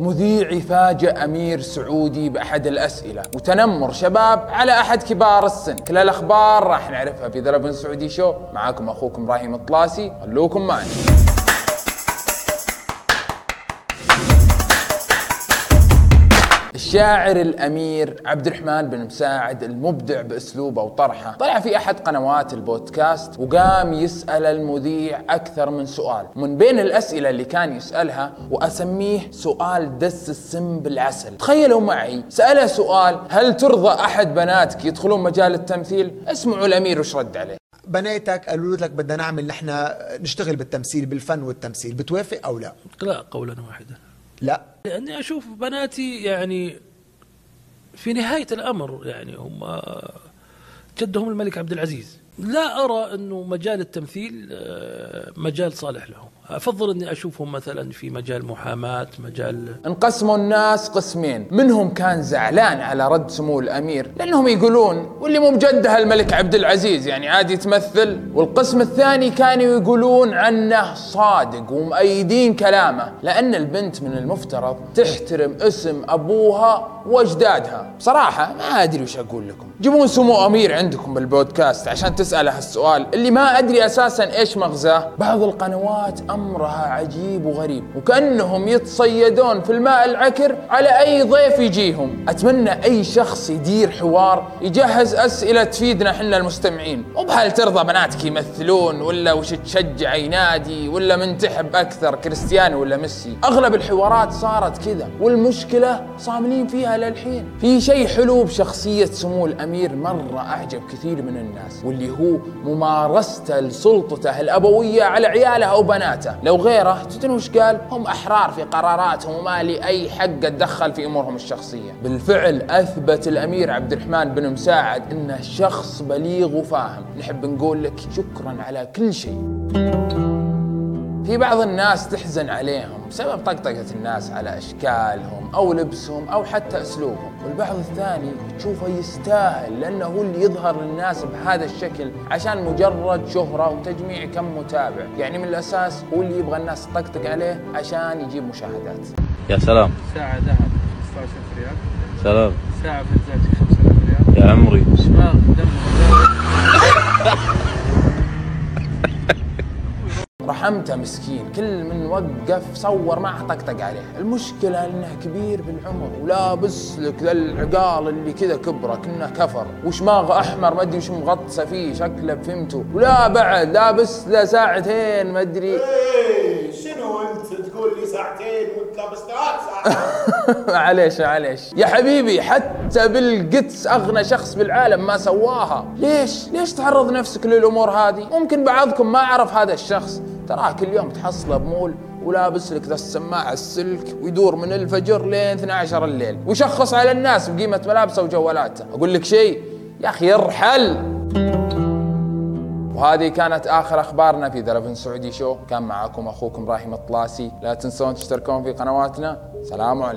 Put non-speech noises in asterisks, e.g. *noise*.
مذيع يفاجئ أمير سعودي بأحد الأسئلة. وتنمر شباب على أحد كبار السن. كل الأخبار راح نعرفها في ذا سعودي شو. معاكم أخوكم إبراهيم الطلاسي. خلوكم معي الشاعر الأمير عبد الرحمن بن مساعد المبدع بأسلوبه وطرحه. طلع في أحد قنوات البودكاست وقام يسأل المذيع أكثر من سؤال. من بين الأسئلة اللي كان يسألها وأسميه سؤال دس السم بالعسل. تخيلوا معي سأله سؤال هل ترضى أحد بناتك يدخلون مجال التمثيل؟ اسمعوا الأمير وش رد عليه. بناتك قالوا لك بدنا نعمل نحن نشتغل بالتمثيل بالفن والتمثيل. بتوافق أو لا؟ لا قولا واحدا. لا. لأني أشوف بناتي يعني في نهاية الأمر يعني هم جدهم الملك عبد العزيز. لا أرى إنه مجال التمثيل آه، مجال صالح لهم. أفضل أني أشوفهم مثلا في مجال محاماة مجال انقسموا الناس قسمين. منهم كان زعلان على رد سمو الأمير لأنهم يقولون واللي مو بجدها الملك عبد العزيز يعني عادي تمثل. والقسم الثاني كانوا يقولون عنه صادق ومؤيدين كلامه لأن البنت من المفترض تحترم اسم أبوها وأجدادها. بصراحة ما أدري وش أقول لكم. جيبون سمو أمير عندكم بالبودكاست عشان تسأله السؤال اللي ما أدري أساسا إيش مغزاه. بعض القنوات أمرها عجيب وغريب وكأنهم يتصيدون في الماء العكر على أي ضيف يجيهم. أتمنى أي شخص يدير حوار يجهز أسئلة تفيدنا إحنا المستمعين. وبهل ترضى بناتك يمثلون ولا وش تشجع ينادي ولا من تحب أكثر كريستيانو ولا ميسي؟ أغلب الحوارات صارت كذا والمشكلة صاملين فيها للحين. في شيء حلو بشخصية سمو الأمير مرة أعجب كثير من الناس واللي هو ممارسته لسلطته الأبوية على عياله أو بناته. حياته لو غيره تدرون وش قال؟ هم أحرار في قراراتهم وما لي أي حق أتدخل في أمورهم الشخصية. بالفعل أثبت الأمير عبد الرحمن بن مساعد أنه شخص بليغ وفاهم. نحب نقول لك شكرا على كل شيء. في بعض الناس تحزن عليهم بسبب طقطقة الناس على أشكالهم أو لبسهم أو حتى أسلوبهم. والبعض الثاني تشوفه يستاهل لأنه هو اللي يظهر للناس بهذا الشكل عشان مجرد شهرة وتجميع كم متابع. يعني من الأساس هو اللي يبغى الناس تطقطق عليه عشان يجيب مشاهدات. يا سلام. ساعة ذهب 16000 ريال. سلام. ساعة فلزاتي 5000 ريال. يا عمري. شماغ دم رحمته مسكين كل من وقف صور معه طقطق عليه. المشكلة إنه كبير بالعمر ولابس لك ذا العقال اللي كذا كبره كنه كفر. وشماغ أحمر ما أدري وش مغطسة فيه شكله بفهمته. ولا بعد لابس له ساعتين ما أدري. إيه شنو أنت تقول لي ساعتين وأنت لابس ثلاث ساعات؟ *laughs* معليش معليش يا حبيبي حتى بالقدس أغنى شخص بالعالم ما سواها. ليش؟ ليش تعرض نفسك للأمور هذه؟ ممكن بعضكم ما عرف هذا الشخص. تراه كل يوم تحصله بمول ولابس لك ذا السماعة السلك ويدور من الفجر لين 12 الليل ويشخص على الناس بقيمة ملابسه وجوالاته. أقول لك شيء يا أخي ارحل! وهذه كانت آخر أخبارنا في ذا سعودي شو. كان معكم أخوكم راهيم الطلاسي. لا تنسون تشتركون في قنواتنا. سلام عليكم.